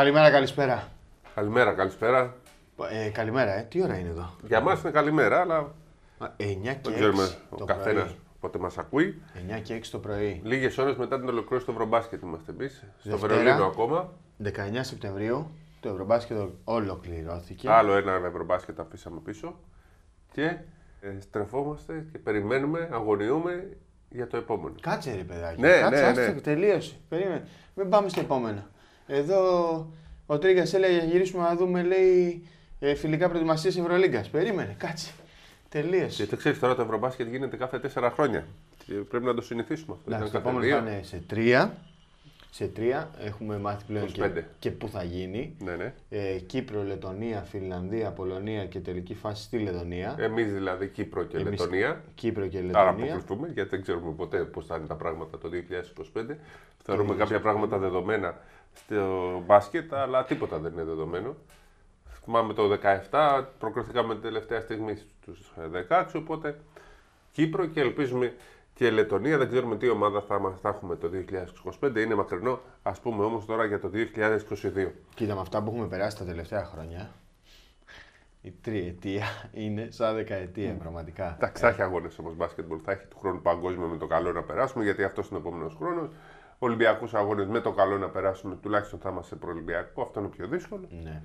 Καλημέρα, καλησπέρα. Καλημέρα, καλησπέρα. Ε, καλημέρα, ε. Τι ώρα είναι εδώ; Για μας είναι καλημέρα, αλλά 9 και δεν 6 ξέρουμε ο το καθένας πρωί. πότε μας ακούει. 9 και 6 το πρωί. Λίγες ώρες μετά την ολοκλήρωση του Ευρωμπάσκετ είμαστε εμείς. Στο Δευτέρα. Βερολίνο ακόμα. 19 Σεπτεμβρίου το Ευρωμπάσκετ ολοκληρώθηκε. Άλλο ένα Ευρωμπάσκετ αφήσαμε πίσω. Και ε, στρεφόμαστε και περιμένουμε, αγωνιούμε για το επόμενο. Κάτσε ρε παιδάκι. Ναι, Κάτσε, ναι, άστο, ναι. τελείωσε. Περίμενε. Μην πάμε στο επόμενο. Εδώ ο Τρίγκας έλεγε να γυρίσουμε να δούμε, λέει, ε, φιλικά προετοιμασίες Ευρωλίγκας. Περίμενε, κάτσε. Τελείωσε. Γιατί ξέρεις τώρα το Ευρωμπάσκετ γίνεται κάθε τέσσερα χρόνια. Και πρέπει να το συνηθίσουμε αυτό. Εντάξει, το Ήταν κάθε επόμενο δύο. θα είναι σε τρία. Σε τρία έχουμε μάθει πλέον 25. και, και πού θα γίνει. Ναι, ναι. Ε, Κύπρο, Λετωνία, Φιλανδία, Πολωνία και τελική φάση στη Λετωνία. Εμείς δηλαδή Κύπρο και Εμείς Λετωνία. Κύπρο και Άρα Λετωνία. αποκλειστούμε, γιατί δεν ξέρουμε ποτέ πώς θα είναι τα πράγματα το 2025. Θεωρούμε κάποια πράγματα δεδομένα στο μπάσκετ, αλλά τίποτα δεν είναι δεδομένο. Θυμάμαι το 17, προκριθήκαμε την τελευταία στιγμή στους 16, οπότε Κύπρο και ελπίζουμε και Λετωνία. Δεν ξέρουμε τι ομάδα θα, μας- θα έχουμε το 2025. Είναι μακρινό, ας πούμε όμως τώρα για το 2022. Κοίτα, με αυτά που έχουμε περάσει τα τελευταία χρόνια, η τριετία είναι σαν δεκαετία, πραγματικά. Εντάξει, θα έχει αγώνες όμως μπάσκετμπολ. Θα έχει του χρόνου παγκόσμιο με το καλό να περάσουμε, γιατί αυτός είναι ο επόμενος χρόνος. Ολυμπιακούς αγώνες με το καλό να περάσουμε, τουλάχιστον θα είμαστε προολυμπιακό. Αυτό είναι πιο δύσκολο. Ναι,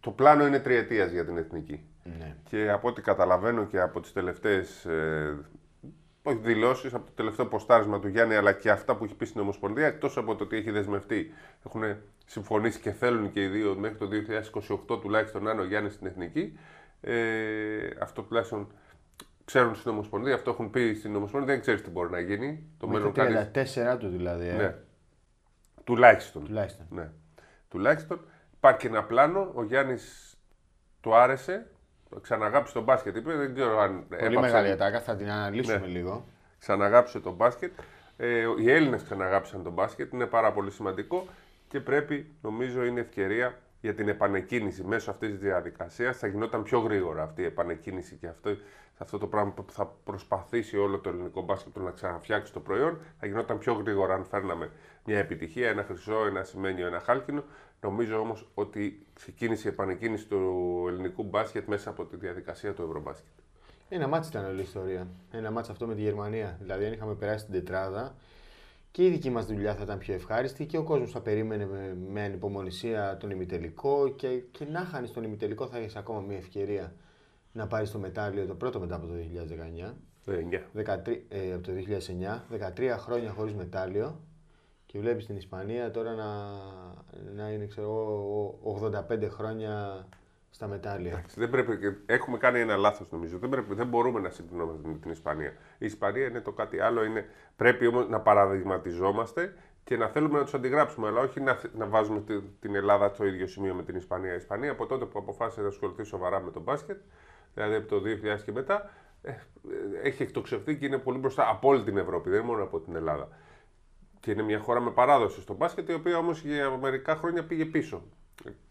Το πλάνο είναι τριετίας για την εθνική. ναι. Και από ό,τι καταλαβαίνω και από τις τελευταίες. Ε, όχι δηλώσεις, από το τελευταίο ποστάρισμα του Γιάννη, αλλά και αυτά που έχει πει στην Ομοσπονδία, εκτός από το ότι έχει δεσμευτεί, έχουν συμφωνήσει και θέλουν και οι δύο μέχρι το 2028 τουλάχιστον να είναι ο Γιάννης στην εθνική. Ε, αυτό τουλάχιστον ξέρουν στην Ομοσπονδία, αυτό έχουν πει στην Ομοσπονδία, δεν ξέρεις τι μπορεί να γίνει. Το Μέχρι μέλλον τα κανείς- 34 του δηλαδή. ε. Ναι. Τουλάχιστον. Τουλάχιστον. Ναι. Τουλάχιστον υπάρχει και ένα πλάνο. Ο Γιάννης του άρεσε. Ξαναγάπησε τον μπάσκετ. Είπε, δεν ξέρω αν. Πολύ έπαψε. μεγάλη ατάκα, θα την αναλύσουμε Ναι. λίγο. Ξαναγάπησε τον μπάσκετ. Ε, οι Έλληνες ξαναγάπησαν τον μπάσκετ. Είναι πάρα πολύ σημαντικό και πρέπει, νομίζω, είναι ευκαιρία για την επανεκκίνηση μέσω αυτής της διαδικασίας. Θα γινόταν πιο γρήγορα αυτή η επανεκκίνηση και αυτό, αυτό το πράγμα που θα προσπαθήσει όλο το ελληνικό μπάσκετ να ξαναφτιάξει το προϊόν. Θα γινόταν πιο γρήγορα αν φέρναμε μια επιτυχία, ένα χρυσό, ένα σημαίνιο, ένα χάλκινο. Νομίζω όμως ότι ξεκίνησε η επανεκκίνηση του ελληνικού μπάσκετ μέσα από τη διαδικασία του Ευρωμπάσκετ. Ένα μάτσο ήταν όλη η ιστορία. Ένα μάτσο αυτό με τη Γερμανία. Δηλαδή, αν είχαμε περάσει την τετράδα και η δική μας δουλειά θα ήταν πιο ευχάριστη και ο κόσμος θα περίμενε με, με ανυπομονησία τον ημιτελικό και, και να χάνεις τον ημιτελικό θα έχεις ακόμα μια ευκαιρία να πάρει το μετάλλιο το πρώτο μετά από το 2019. Ε, νιά. 13, ε, από το 2009, 13 χρόνια χωρίς μετάλλιο και βλέπεις την Ισπανία τώρα να, να είναι ξέρω, εγώ, 85 χρόνια στα μετάλλια. Εντάξει, Δεν πρέπει, και έχουμε κάνει ένα λάθος νομίζω. Δεν, πρέπει, δεν μπορούμε να συγκρινόμαστε με την Ισπανία. Η Ισπανία είναι το κάτι άλλο. Είναι, πρέπει όμως να παραδειγματιζόμαστε και να θέλουμε να τους αντιγράψουμε. Αλλά όχι να, να βάζουμε τη- την Ελλάδα στο ίδιο σημείο με την Ισπανία. Η Ισπανία από τότε που αποφάσισε να ασχοληθεί σοβαρά με τον μπάσκετ, δηλαδή από το 2000 και μετά, ε, ε, έχει εκτοξευτεί και είναι πολύ μπροστά από όλη την Ευρώπη, δεν είναι μόνο από την Ελλάδα. Και είναι μια χώρα με παράδοση στο μπάσκετ, η οποία όμως για μερικά χρόνια πήγε πίσω.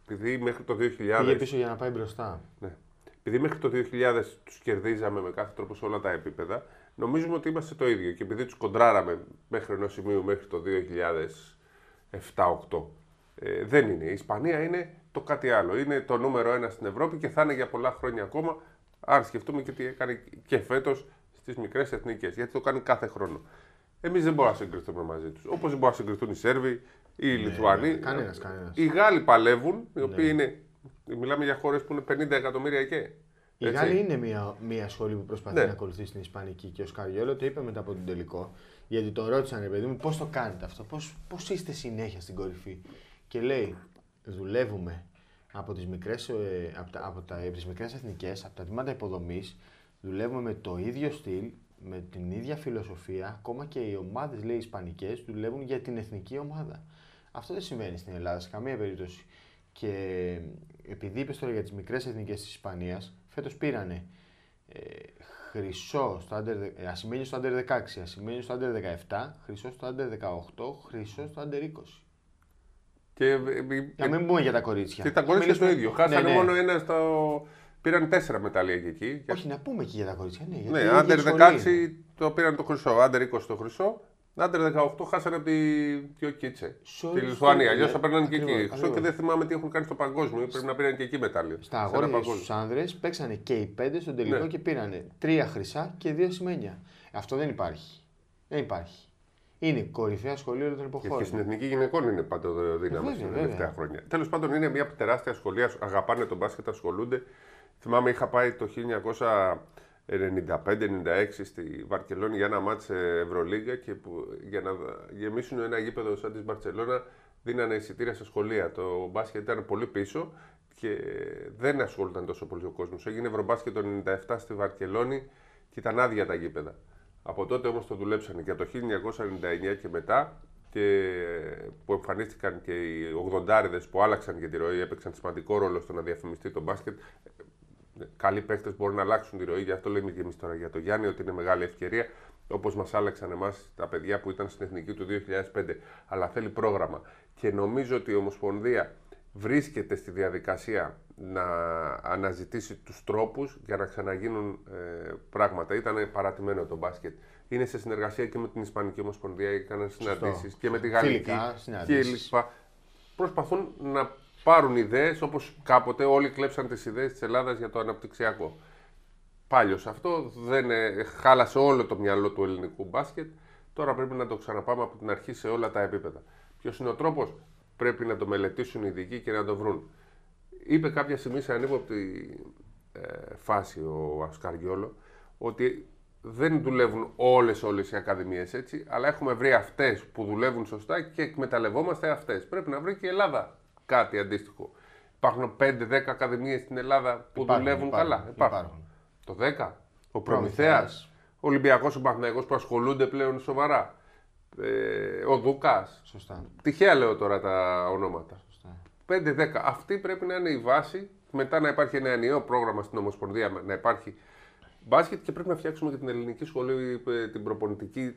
Επειδή μέχρι το 2000. Πήγε πίσω για να πάει μπροστά. Ναι. Επειδή μέχρι το 2000 τους κερδίζαμε με κάθε τρόπο σε όλα τα επίπεδα, νομίζουμε ότι είμαστε το ίδιο. Και επειδή τους κοντράραμε μέχρι ενός σημείου μέχρι το 2007-2008, ε, δεν είναι. Η Ισπανία είναι το κάτι άλλο. Είναι το νούμερο ένα στην Ευρώπη και θα είναι για πολλά χρόνια ακόμα, αν σκεφτούμε και τι έκανε και φέτος στις μικρές εθνικές, γιατί το κάνει κάθε χρόνο. Εμείς δεν μπορούμε να συγκριθούμε μαζί τους. Όπως δεν μπορούν να συγκριθούν οι Σέρβοι, οι Λιθουανοί. ναι, κανένας, κανένας. Οι Γάλλοι παλεύουν, οι οποίοι Ναι. είναι. Μιλάμε για χώρες που είναι 50 εκατομμύρια και. Η Έτσι. Γάλλη είναι μια, μια σχολή που προσπαθεί Ναι. να ακολουθήσει την Ισπανική και ο Σκαριόλο το είπε μετά από τον τελικό. Γιατί τον ρώτησαν, ρε παιδί μου, πώς το κάνετε αυτό, πώς είστε συνέχεια στην κορυφή. Και λέει, δουλεύουμε από τις μικρές από τα, από τα, από τις μικρές εθνικές, από τα τμήματα υποδομής, δουλεύουμε με το ίδιο στυλ, με την ίδια φιλοσοφία, ακόμα και οι ομάδες, λέει, ισπανικές, δουλεύουν για την εθνική ομάδα. Αυτό δεν συμβαίνει στην Ελλάδα σε καμία περίπτωση. Και επειδή είπες τώρα για τις μικρές εθνικές της Ισπανίας, φέτος πήρανε ε, χρυσό στο under, δε- ε, ασημένιο στο under 16, ασημένιο στο under 17, χρυσό στο under 18, χρυσό στο under 20. Και, ε, Για να μην πούμε για τα κορίτσια. και τα Να κορίτσια το μιλήσουμε- ίδιο. Χάσανε Ναι, ναι. μόνο ένα στο. Πήραν τέσσερα μετάλλια και εκεί. Όχι, να πούμε και για τα κορίτσια. Ναι, γιατί Ναι, είναι η ίδια άντερ σχολή 16 είναι. το πήραν το χρυσό. Άντερ 20 το χρυσό Άντερ 18 χάσανε από τη Κιοκίτσε. Σε Τη όλους Λιθουανία. τους- Αλλιώς θα ναι, παίρνανε και ακριβώς, εκεί. Ξέρω ακριβώς. και δεν θυμάμαι τι έχουν κάνει στο παγκόσμιο. Πρέπει να πήραν και εκεί μετάλλιο. Στα Σε ένα αγόρια παγκόσμιο. στους άνδρες παίξανε και οι πέντε στον τελικό Ναι. και πήρανε τρία χρυσά και δύο σημαίνια. Αυτό δεν υπάρχει. Δεν υπάρχει. Είναι κορυφαία σχολεία όλων των Και, εποχών. και στην εθνική γυναικών είναι παντοδύναμη Βέβαια, τα βέβαια. τελευταία χρόνια. Τέλος πάντων, είναι μια τεράστια σχολεία. Αγαπάνε τον μπάσκετ, ασχολούνται. Θυμάμαι, είχα πάει το 1995-96 στη Βαρκελόνη για ένα μάτς ε, Ευρωλίγκα και που, για να γεμίσουν ένα γήπεδο σαν της Μπαρσελόνα δίνανε εισιτήρια σε σχολεία. Το μπάσκετ ήταν πολύ πίσω και δεν ασχολούνταν τόσο πολύ ο κόσμος. Έγινε Ευρωμπάσκετ το 97 στη Βαρκελόνη και ήταν άδεια τα γήπεδα. Από τότε όμως το δουλέψανε και από το 1999 και μετά και που εμφανίστηκαν και οι 80 που άλλαξαν και τη ροή, έπαιξαν σημαντικό ρόλο στο να διαφημιστεί το μπάσκετ. Ε, Καλοί παίχτε μπορούν να αλλάξουν τη ροή, γι' αυτό λέμε και εμείς τώρα για το Γιάννη ότι είναι μεγάλη ευκαιρία. Όπως μας άλλαξαν εμάς τα παιδιά που ήταν στην εθνική του 2005. Αλλά θέλει πρόγραμμα. Και νομίζω ότι η Ομοσπονδία βρίσκεται στη διαδικασία να αναζητήσει τους τρόπους για να ξαναγίνουν ε, πράγματα. Ήταν παρατημένο το μπάσκετ. Είναι σε συνεργασία και με την Ισπανική Ομοσπονδία, έκαναν συναντήσεις και με τη Γαλλική Φιλικά και συναντήσεις. λοιπά. Προσπαθούν να πάρουν ιδέες όπως κάποτε όλοι κλέψαν τις ιδέες της Ελλάδας για το αναπτυξιακό. Πάλιος αυτό δεν ε, χάλασε όλο το μυαλό του ελληνικού μπάσκετ. Τώρα πρέπει να το ξαναπάμε από την αρχή σε όλα τα επίπεδα. Ποιος είναι ο τρόπος, πρέπει να το μελετήσουν οι ειδικοί και να το βρουν. Είπε κάποια στιγμή σε ανύποπτη ε, φάση ο Ασκαριόλο ότι δεν δουλεύουν όλες όλες οι ακαδημίες έτσι, αλλά έχουμε βρει αυτές που δουλεύουν σωστά και εκμεταλλευόμαστε αυτές. Πρέπει να βρει και η Ελλάδα κάτι αντίστοιχο. Υπάρχουν 5-10 ακαδημίες στην Ελλάδα που Υπάρχουν, δουλεύουν υπάρχουν, καλά. υπάρχουν. Το 10. Ο Προμηθέας. Προμηθέας. Ο Ολυμπιακός, ο Παναθηναϊκός που ασχολούνται πλέον σοβαρά. Ε, ο Δούκας. Σωστά. Τυχαία λέω τώρα τα ονόματα. Σωστά. 5-10. Αυτή πρέπει να είναι η βάση. Μετά να υπάρχει ένα ενιαίο πρόγραμμα στην Ομοσπονδία, να υπάρχει μπάσκετ και πρέπει να φτιάξουμε και την ελληνική σχολή, ε, την προπονητική.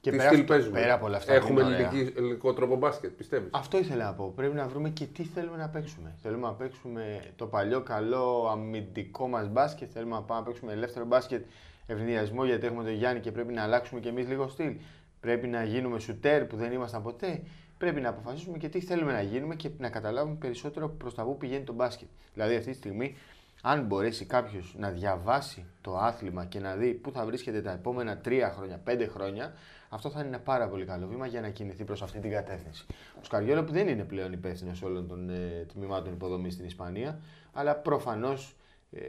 Και τι πέρα στυλ αυτό- παίζουμε. πέρα από όλα αυτά Έχουμε που είναι ωραία. ελληνική, ελληνικό τρόπο μπάσκετ, πιστεύεις; Αυτό ήθελα να πω. Πρέπει να βρούμε και τι θέλουμε να παίξουμε. Θέλουμε να παίξουμε το παλιό καλό αμυντικό μας μπάσκετ. Θέλουμε να πάμε να παίξουμε ελεύθερο μπάσκετ ευνηδιασμό γιατί έχουμε τον Γιάννη και πρέπει να αλλάξουμε κι εμείς λίγο στυλ. Πρέπει να γίνουμε σουτέρ που δεν ήμασταν ποτέ. Πρέπει να αποφασίσουμε και τι θέλουμε να γίνουμε και να καταλάβουμε περισσότερο προς τα πού πηγαίνει το μπάσκετ. Δηλαδή αυτή τη στιγμή, αν μπορέσει κάποιος να διαβάσει το άθλημα και να δει πού θα βρίσκεται τα επόμενα τρία χρόνια, πέντε χρόνια, αυτό θα είναι ένα πάρα πολύ καλό βήμα για να κινηθεί προς αυτή την κατεύθυνση. Ο Σκαριόλα που δεν είναι πλέον υπεύθυνο όλων των ε, τμήματων υποδομής στην Ισπανία, αλλά προφανώς ε,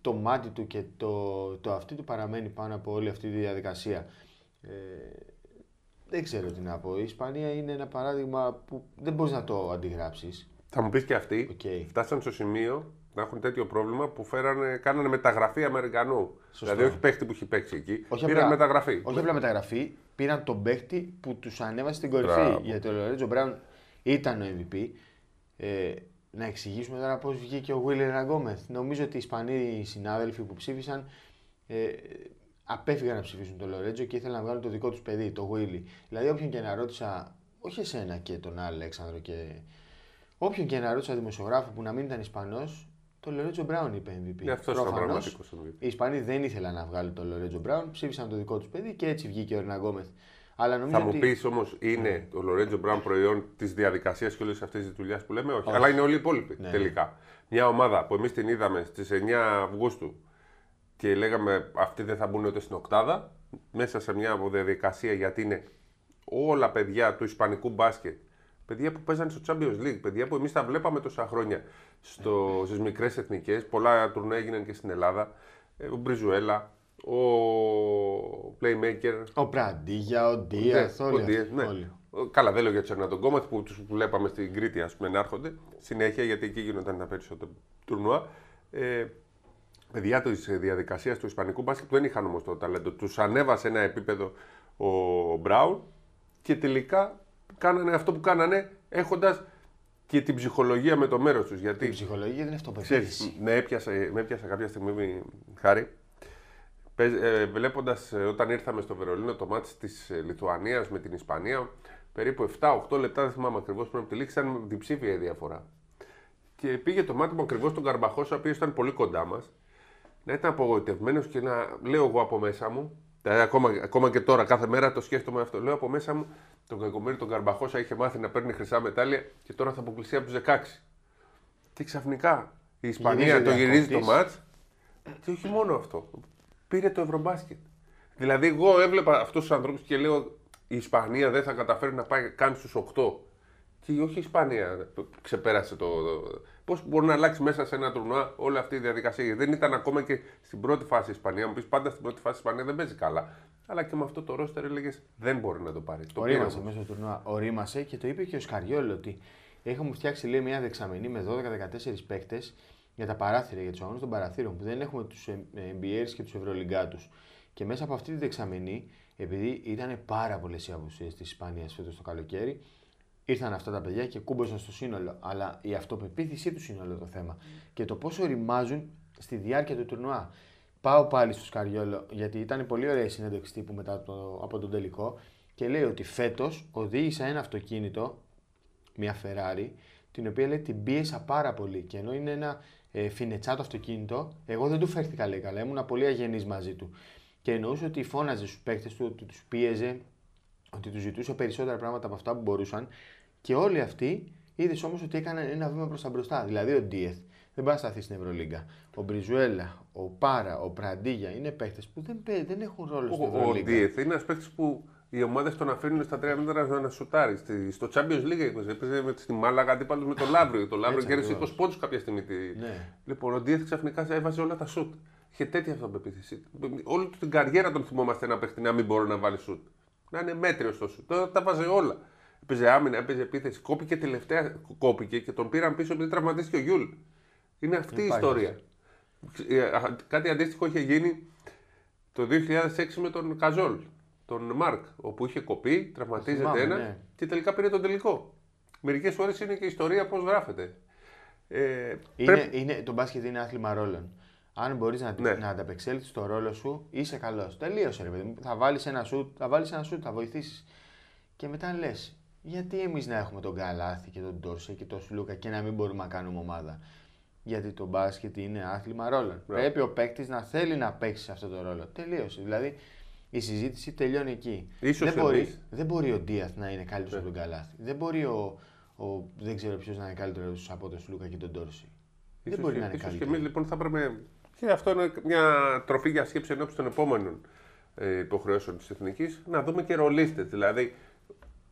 το μάτι του και το, το αυτή του παραμένει πάνω από όλη αυτή τη διαδικασία. Ε, δεν ξέρω τι να πω. Η Ισπανία είναι ένα παράδειγμα που δεν μπορείς να το αντιγράψεις. Θα μου πεις και αυτοί, Οκ. φτάσαν στο σημείο να έχουν τέτοιο πρόβλημα που φέρανε, κάνανε μεταγραφή Αμερικανού. Σωστό. Δηλαδή, όχι παίχτη που έχει παίξει εκεί. Όχι πήραν απλά- μεταγραφή. Όχι απλά μεταγραφή, πήραν τον παίχτη που τους ανέβασε στην κορυφή. Μπράβο. Γιατί ο Λορέτζο Μπράουν ήταν ο MVP. Ε, να εξηγήσουμε τώρα πώς βγήκε ο Βίλερ Ραγκόμεθ. Νομίζω ότι οι Ισπανοί συνάδελφοι που ψήφισαν ε, απέφυγαν να ψηφίσουν τον Λορέτζο και ήθελαν να βγάλουν το δικό τους παιδί, το Βίλι. Δηλαδή, όποιον και να ρώτησα, όχι εσένα και τον Αλέξανδρο και. Όποιον και να ρώτησα δημοσιογράφο που να μην ήταν Ισπανός, το Λορέτζο Μπράουν είπε MVP. Ναι, αυτός ήταν Προφανώς, πραγματικός MVP. οι Ισπανοί δεν ήθελαν να βγάλουν τον Λορέτζο Μπράουν, ψήφισαν το δικό τους παιδί και έτσι βγήκε ο Ερναν Γκόμεθ. Αλλά νομίζω Θα μου ότι... πεις όμως, είναι το Λορέντζο Μπράουν προϊόν της διαδικασίας και όλη αυτή τη δουλειά που λέμε, όχι. Αλλά είναι όλοι οι υπόλοιποι Ναι. τελικά. Μια ομάδα που εμείς την είδαμε στις 9 Αυγούστου και λέγαμε αυτοί δεν θα μπουν ούτε στην Οκτάδα, μέσα σε μια διαδικασία γιατί είναι όλα παιδιά του Ισπανικού μπάσκετ. Παιδιά που παίζανε στο Champions League, παιδιά που εμείς τα βλέπαμε τόσα χρόνια στο, στις μικρές εθνικές. Πολλά τουρνέ έγιναν και στην Ελλάδα. Ε, Ο Μπριζουέλα, ο Playmaker, Ο Πραντίγια, ο Ντίαθ, ναι, όλοι. ο Ντίαθ, αυτοί, ναι. όλοι. Καλά, δεν λέω για του Ερναντον Γκόμεθ που τους βλέπαμε στην Κρήτη ας πούμε, να έρχονται συνέχεια γιατί εκεί γίνονταν τα περισσότερα τουρνουά. Ε, παιδιά της διαδικασίας του Ισπανικού μπάσκετ που δεν είχαν όμως το ταλέντο. Τους ανέβασε ένα επίπεδο ο Μπράουν και τελικά κάνανε αυτό που κάνανε έχοντας και την ψυχολογία με το μέρος τους. Γιατί Η ψυχολογία δεν είναι αυτό που Ξέρεις, με έπιασε, με έπιασε κάποια στιγμή, μη- Χάρη, ε, Βλέποντας όταν ήρθαμε στο Βερολίνο το μάτι της Λιθουανίας με την Ισπανία, περίπου 7-8 λεπτά, δεν θυμάμαι ακριβώς πριν από τη λήξη, ήταν διψήφια η διαφορά. Και πήγε το μάτι μου ακριβώς στον Καρμπαχώσα, ο οποίος ήταν πολύ κοντά μας, να ήταν απογοητευμένος και να λέω εγώ από μέσα μου, Δηλαδή, ακόμα, ακόμα και τώρα, κάθε μέρα το σκέφτομαι αυτό. Λέω από μέσα μου τον Κακομίρη τον Καρμπαχώσα είχε μάθει να παίρνει χρυσά μετάλλια και τώρα θα αποκλειστεί από τους 16. Και ξαφνικά η Ισπανία Γυρίζει το γυρίζει το διακόπτης. μάτς. Και όχι μόνο αυτό. Πήρε το Ευρωμπάσκετ. Δηλαδή, εγώ έβλεπα αυτούς τους ανθρώπους και λέω η Ισπανία δεν θα καταφέρει να πάει καν στους 8. Και όχι η Ισπανία ξεπέρασε το. Πώς μπορεί να αλλάξει μέσα σε ένα τουρνουά όλη αυτή η διαδικασία. Γιατί δεν ήταν ακόμα και στην πρώτη φάση η Ισπανία. Μου πεις πάντα στην πρώτη φάση η Ισπανία δεν παίζει καλά. Αλλά και με αυτό το ρόστερ έλεγες δεν μπορεί να το πάρει. Το πήρε Ορίμασε όμως. μέσα στο τουρνουά. Ορίμασε και το είπε και ο Σκαριόλ ότι έχουμε φτιάξει λέει, μια δεξαμενή με 12-14 παίκτες για τα παράθυρα, για τους αγώνες των παραθύρων που δεν έχουμε τους NBAs και τους Ευρωλυγκάτου. Και μέσα από αυτή τη δεξαμενή, επειδή ήταν πάρα πολλές οι απουσίες της Ισπανίας φέτος το καλοκαίρι, ήρθαν αυτά τα παιδιά και κούμποσαν στο σύνολο. Αλλά η αυτοπεποίθησή τους είναι όλο το θέμα. Και το πόσο ρημάζουν στη διάρκεια του τουρνουά. Πάω πάλι στο Σκαριόλο, γιατί ήταν πολύ ωραία η συνέντευξη τύπου μετά το, από τον τελικό και λέει ότι φέτος οδήγησα ένα αυτοκίνητο, μια Ferrari, την οποία λέει την πίεσα πάρα πολύ. Και ενώ είναι ένα ε, φινετσάτο αυτοκίνητο, εγώ δεν του φέρθηκα λέει καλά, ήμουν πολύ αγενής μαζί του. Και εννοούσε ότι φώναζε στους παίκτες του, ότι τους πίεζε, ότι τους ζητούσε περισσότερα πράγματα από αυτά που μπορούσαν. Και όλοι αυτοί είδες όμως ότι έκαναν ένα βήμα προς τα μπροστά. Δηλαδή ο Ντίεθ δεν πάει να σταθεί στην Ευρωλίγκα. Ο Μπριζουέλα, ο Πάρα, ο Πραντίγια είναι παίκτες που δεν, παί- δεν έχουν ρόλο στην Ο, ο Ευρωλίγκα. Ντίεθ είναι ένας παίκτης που οι ομάδες τον αφήνουν στα τρία μέτρα να σουτάρει. Στη- Στο Champions League έπαιζε, έπαιζε με, στη Μάλαγα αντίπαλος με το Λαύριο. Το Λαύριο Έτσι κέρδισε 20 ακριβώς. πόντους κάποια στιγμή. τη- Ναι. Λοιπόν, ο Ντίαθ ξαφνικά έβαζε όλα τα σουτ. Είχε τέτοια αυτοπεποίθηση. Όλη του την καριέρα τον θυμόμαστε ένα παίχτη να μην μπορεί να βάλει σουτ. Να είναι μέτριος στο σουτ. Τώρα τα βάζε όλα. Έπαιζε άμυνα, έπαιζε επίθεση. Κόπηκε τελευταία, κόπηκε και τον πήραν πίσω επειδή τραυματίστηκε ο Γιούλ. Είναι αυτή η Υπάρχει ιστορία. Ε, α, Κάτι αντίστοιχο είχε γίνει το 2006 με τον Καζόλ, τον Μάρκ, όπου είχε κοπεί, τραυματίζεται Θυμάμαι, ένας ναι. και τελικά πήρε τον τελικό. Μερικές φορές είναι και η ιστορία πώς γράφεται. Ε, Είναι, πρέπει- είναι, το μπάσκετ είναι άθλημα ρόλων. Αν μπορείς να, Ναι. να ανταπεξέλθεις στο ρόλο σου, είσαι καλός. Τελείωσε, ρε παιδί μου. Θα βάλεις ένα σουτ, θα βάλεις ένα σουτ, θα βοηθήσεις. Και μετά λες, γιατί εμείς να έχουμε τον Καλάθι και τον Τόρσε και τον Σλούκα και να μην μπορούμε να κάνουμε ομάδα; Γιατί το μπάσκετ είναι άθλημα ρόλων. Πρέπει ο παίκτης να θέλει να παίξει σε αυτό το ρόλο. Τελείωσε. Δηλαδή η συζήτηση τελειώνει εκεί. Ίσως δεν, μπορεί, εμείς- δεν μπορεί ο Ντίαθ να είναι καλύτερος από τον Καλάθι. Δεν μπορεί ο, ο, δεν ξέρω ποιος να είναι καλύτερος από τον Σλούκα και τον Τόρση. Δεν ίσως μπορεί και- να είναι ίσως και καλύτερος. εμείς λοιπόν θα έπρεπε. Και αυτό είναι μια τροφή για σκέψη ενώπιση των επόμενων ε, υποχρεώσεων της Εθνικής. Να δούμε και ρολίστες. Δηλαδή,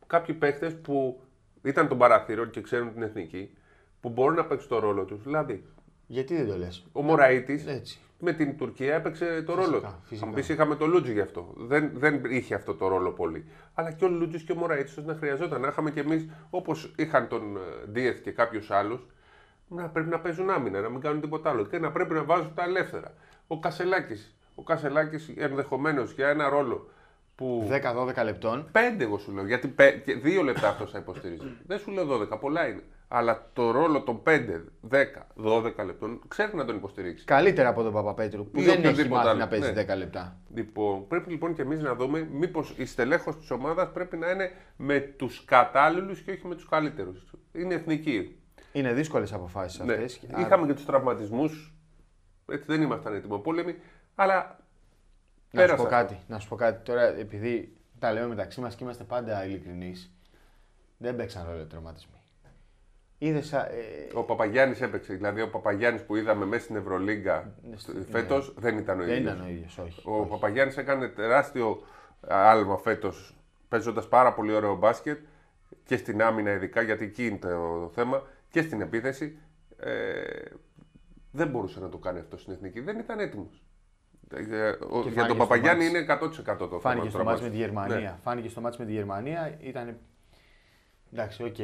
κάποιοι παίχτες που ήταν των παραθύρων και ξέρουν την Εθνική, που μπορούν να παίξουν το ρόλο τους. Δηλαδή, Γιατί δεν το λες; ο Μωραήτης Έτσι. με την Τουρκία έπαιξε το ρόλο του. φυσικά. Θα μου πει, είχαμε το Λούτζι γι' αυτό. Δεν, δεν είχε αυτό το ρόλο πολύ. Αλλά και ο Λούτζις και ο Μωραήτης να χρειαζόταν. Να είχαμε κι εμείς, όπως είχαν τον ε, Ντίεθ και κάποιους άλλους, να πρέπει να παίζουν άμυνα, να μην κάνουν τίποτα άλλο. Και να πρέπει να βάζουν τα ελεύθερα. Ο Κασελάκης. Ο Κασελάκης ενδεχομένως για ένα ρόλο που. 10-12 λεπτών. Πέντε εγώ σου λέω. Γιατί πέ- και δύο λεπτά αυτό θα υποστηρίζει. Δεν σου λέω 12, πολλά είναι. Αλλά το ρόλο των 5, 10, 12 λεπτών ξέρει να τον υποστηρίξει. Καλύτερα από τον Παπαπέτρου που Ή δεν έχει οποιοδήποτε μάθει άλλο. να παίζει Ναι. 10 λεπτά. Λοιπόν, πρέπει λοιπόν και εμείς να δούμε μήπως η στελέχωση της ομάδας πρέπει να είναι με τους κατάλληλους και όχι με τους καλύτερους. Είναι εθνική. Είναι δύσκολες αποφάσεις Ναι. αυτές. Είχαμε και τους τραυματισμούς. Έτσι δεν ήμασταν έτοιμοπόλεμοι. Αλλά Να σου πέρασε. πω κάτι. Να σου πω κάτι. Τώρα, επειδή τα λέμε μεταξύ μας και είμαστε πάντα ειλικρινείς, δεν παίξαν ρόλο οι τραυματισμοί. Είδες. Ε, Ο Παπαγιάννης έπαιξε. Δηλαδή, ο Παπαγιάννης που είδαμε μέσα στην Ευρωλίγκα φέτος δεν ήταν ο Ναι. δεν ίδιος. ήταν ο ίδιος, όχι. Ο Παπαγιάννης έκανε τεράστιο άλμα φέτος παίζοντας πάρα πολύ ωραίο μπάσκετ και στην άμυνα, ειδικά γιατί εκεί είναι το θέμα, και στην επίθεση. Ε, δεν μπορούσε να το κάνει αυτό στην εθνική. Δεν ήταν έτοιμος. Για φάνηκε τον στο Παπαγιάννη ματς. είναι 100% το θέμα. Φάνηκε του στο ματς με τραυματισμού. τη Γερμανία. Ναι. Φάνηκε στο ματς με τη Γερμανία. Ήταν. Εντάξει, οκ.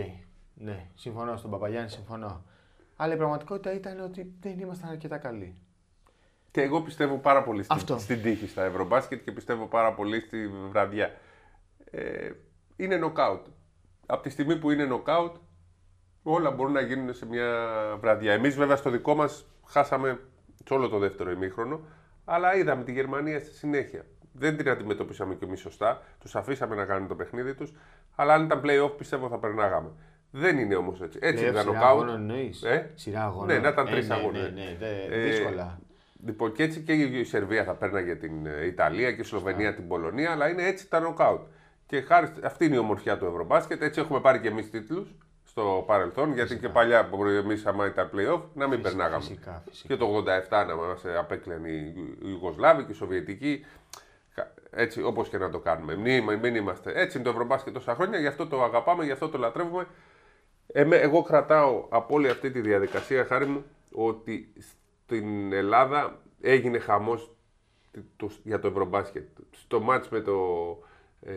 Ναι, συμφωνώ στον Παπαγιάννη, συμφωνώ. Αλλά η πραγματικότητα ήταν ότι δεν ήμασταν αρκετά καλοί. Και εγώ πιστεύω πάρα πολύ στην, Αυτό. στην τύχη στα Ευρωμπάσκετ και πιστεύω πάρα πολύ στη βραδιά. Ε, είναι νοκάουτ. Από τη στιγμή που είναι νοκάουτ, όλα μπορούν να γίνουν σε μια βραδιά. Εμείς βέβαια στο δικό μας χάσαμε σε όλο το δεύτερο ημίχρονο, αλλά είδαμε τη Γερμανία στη συνέχεια. Δεν την αντιμετωπίσαμε και εμείς σωστά, τους αφήσαμε να κάνουν το παιχνίδι τους, αλλά αν ήταν play-off πιστεύω θα περνάγαμε. Δεν είναι όμως έτσι. Έτσι Λέω ήταν σειρά νοκάουτ. αγώνων εννοείς; Ε; Σειρά αγώνων. Ναι, να ήταν Ε, τρεις ναι, αγώνες. Ναι, ναι, δε- Ε, δύσκολα. Λοιπόν, και έτσι και η Σερβία θα παίρναγε την ε, Ιταλία και η Σλοβενία την Πολωνία, αλλά είναι έτσι τα νοκάουτ. Και χάρη, αυτή είναι η ομορφιά του Ευρωμπάσκετ. Έτσι έχουμε πάρει και εμείς τίτλους στο παρελθόν, γιατί και παλιά που εμείς, άμα ήταν playoff, να μην φυσικά, περνάγαμε. Φυσικά, φυσικά. Και το 87 να μας απέκλαινε οι Ιουγκοσλάβοι και οι Σοβιετικοί. Έτσι, όπως και να το κάνουμε. Μην, μην είμαστε. Έτσι είναι το Ευρωμπάσκετ τόσα χρόνια, γι' αυτό το αγαπάμε, γι' αυτό το λατρεύουμε. εγώ κρατάω από όλη αυτή τη διαδικασία, χάρη μου, ότι στην Ελλάδα έγινε χαμός για το Ευρωμπάσκετ. Στο μάτς με, το, ε,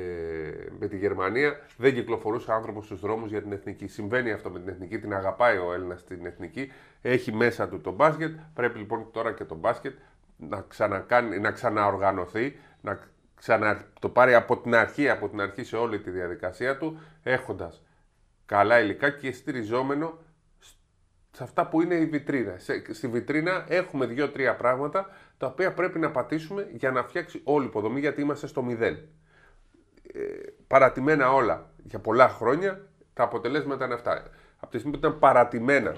με τη Γερμανία δεν κυκλοφορούσε άνθρωπος στους δρόμους για την εθνική. Συμβαίνει αυτό με την εθνική, την αγαπάει ο Έλληνας στην εθνική, έχει μέσα του το μπάσκετ, πρέπει λοιπόν τώρα και το μπάσκετ να, ξανακάνει, να ξαναοργανωθεί, να ξανα, το πάρει από την αρχή, από την αρχή σε όλη τη διαδικασία του, έχοντας καλά υλικά και στηριζόμενο σε αυτά που είναι η βιτρίνα. στη βιτρίνα έχουμε δύο-τρία πράγματα τα οποία πρέπει να πατήσουμε για να φτιάξει όλη η υποδομή γιατί είμαστε στο μηδέν. Ε, παρατημένα όλα για πολλά χρόνια, τα αποτελέσματα είναι αυτά. Από τη στιγμή που ήταν παρατημένα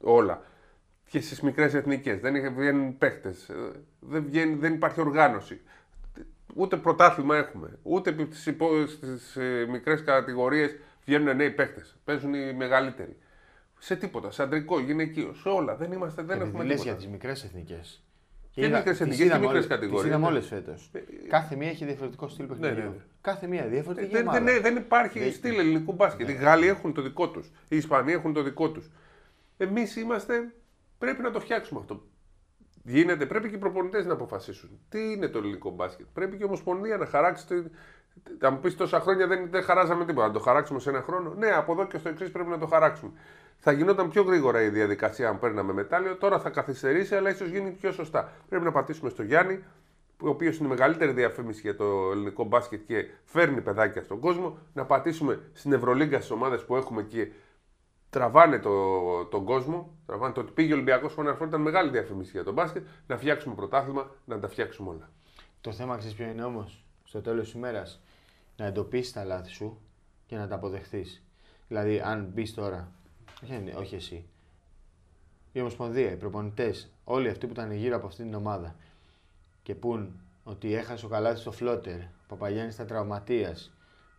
όλα και στις μικρές εθνικές, δεν βγαίνουν παίχτες, ε, δεν, δεν υπάρχει οργάνωση. Ούτε πρωτάθλημα έχουμε, ούτε στις ε, μικρές κατηγορίες βγαίνουν νέοι παίχτες. Παίζουν οι μεγαλύτεροι. Σε τίποτα. Σε αντρικό, γυναικείο, σε όλα. Δεν, είμαστε, δεν έχουμε τίποτα. για τις μικρές εθνικές. Και μικρές εθνικές και μικρές κατηγορίε. Τις είδαμε όλες φέτος. Κάθε μία έχει διαφορετικό στυλ παιχνιδιού. Ναι, ναι, ναι. Κάθε μία διαφορετική. Ε, δεν, δεν, δεν υπάρχει δεν... στυλ ελληνικού μπάσκετ. Ναι. Οι Γάλλοι έχουν το δικό τους. Οι Ισπανοί έχουν το δικό τους. Εμείς είμαστε. Πρέπει να το φτιάξουμε αυτό. Γίνεται, πρέπει και οι προπονητές να αποφασίσουν. Τι είναι το ελληνικό μπάσκετ. Πρέπει και η Ομοσπονδία να χαράξει. Το... Θα μου πεις τόσα χρόνια δεν, δεν χαράζαμε τίποτα. Να το χαράξουμε σε ένα χρόνο. Ναι, από εδώ και στο εξής πρέπει να το χαράξουμε θα γινόταν πιο γρήγορα η διαδικασία αν παίρναμε μετάλλιο. Τώρα θα καθυστερήσει, αλλά ίσως γίνει πιο σωστά. Πρέπει να πατήσουμε στο Γιάννη, ο οποίος είναι η μεγαλύτερη διαφήμιση για το ελληνικό μπάσκετ και φέρνει παιδάκια στον κόσμο. Να πατήσουμε στην Ευρωλίγκα στις ομάδες που έχουμε και τραβάνε το, τον κόσμο. Τραβάνε το ότι πήγε ο Ολυμπιακός Φωναρφόρ ήταν μεγάλη διαφήμιση για το μπάσκετ. Να φτιάξουμε πρωτάθλημα, να τα φτιάξουμε όλα. Το θέμα ξέρεις ποιο είναι όμως, στο τέλος της ημέρας, να εντοπίσεις τα λάθη σου και να τα αποδεχθείς. Δηλαδή, αν μπεις τώρα όχι, όχι εσύ. Η Ομοσπονδία, οι προπονητές, όλοι αυτοί που ήταν γύρω από αυτήν την ομάδα και πούν ότι έχασε ο καλάθι στο φλότερ, ο Παπαγιάννης ήταν τραυματίας,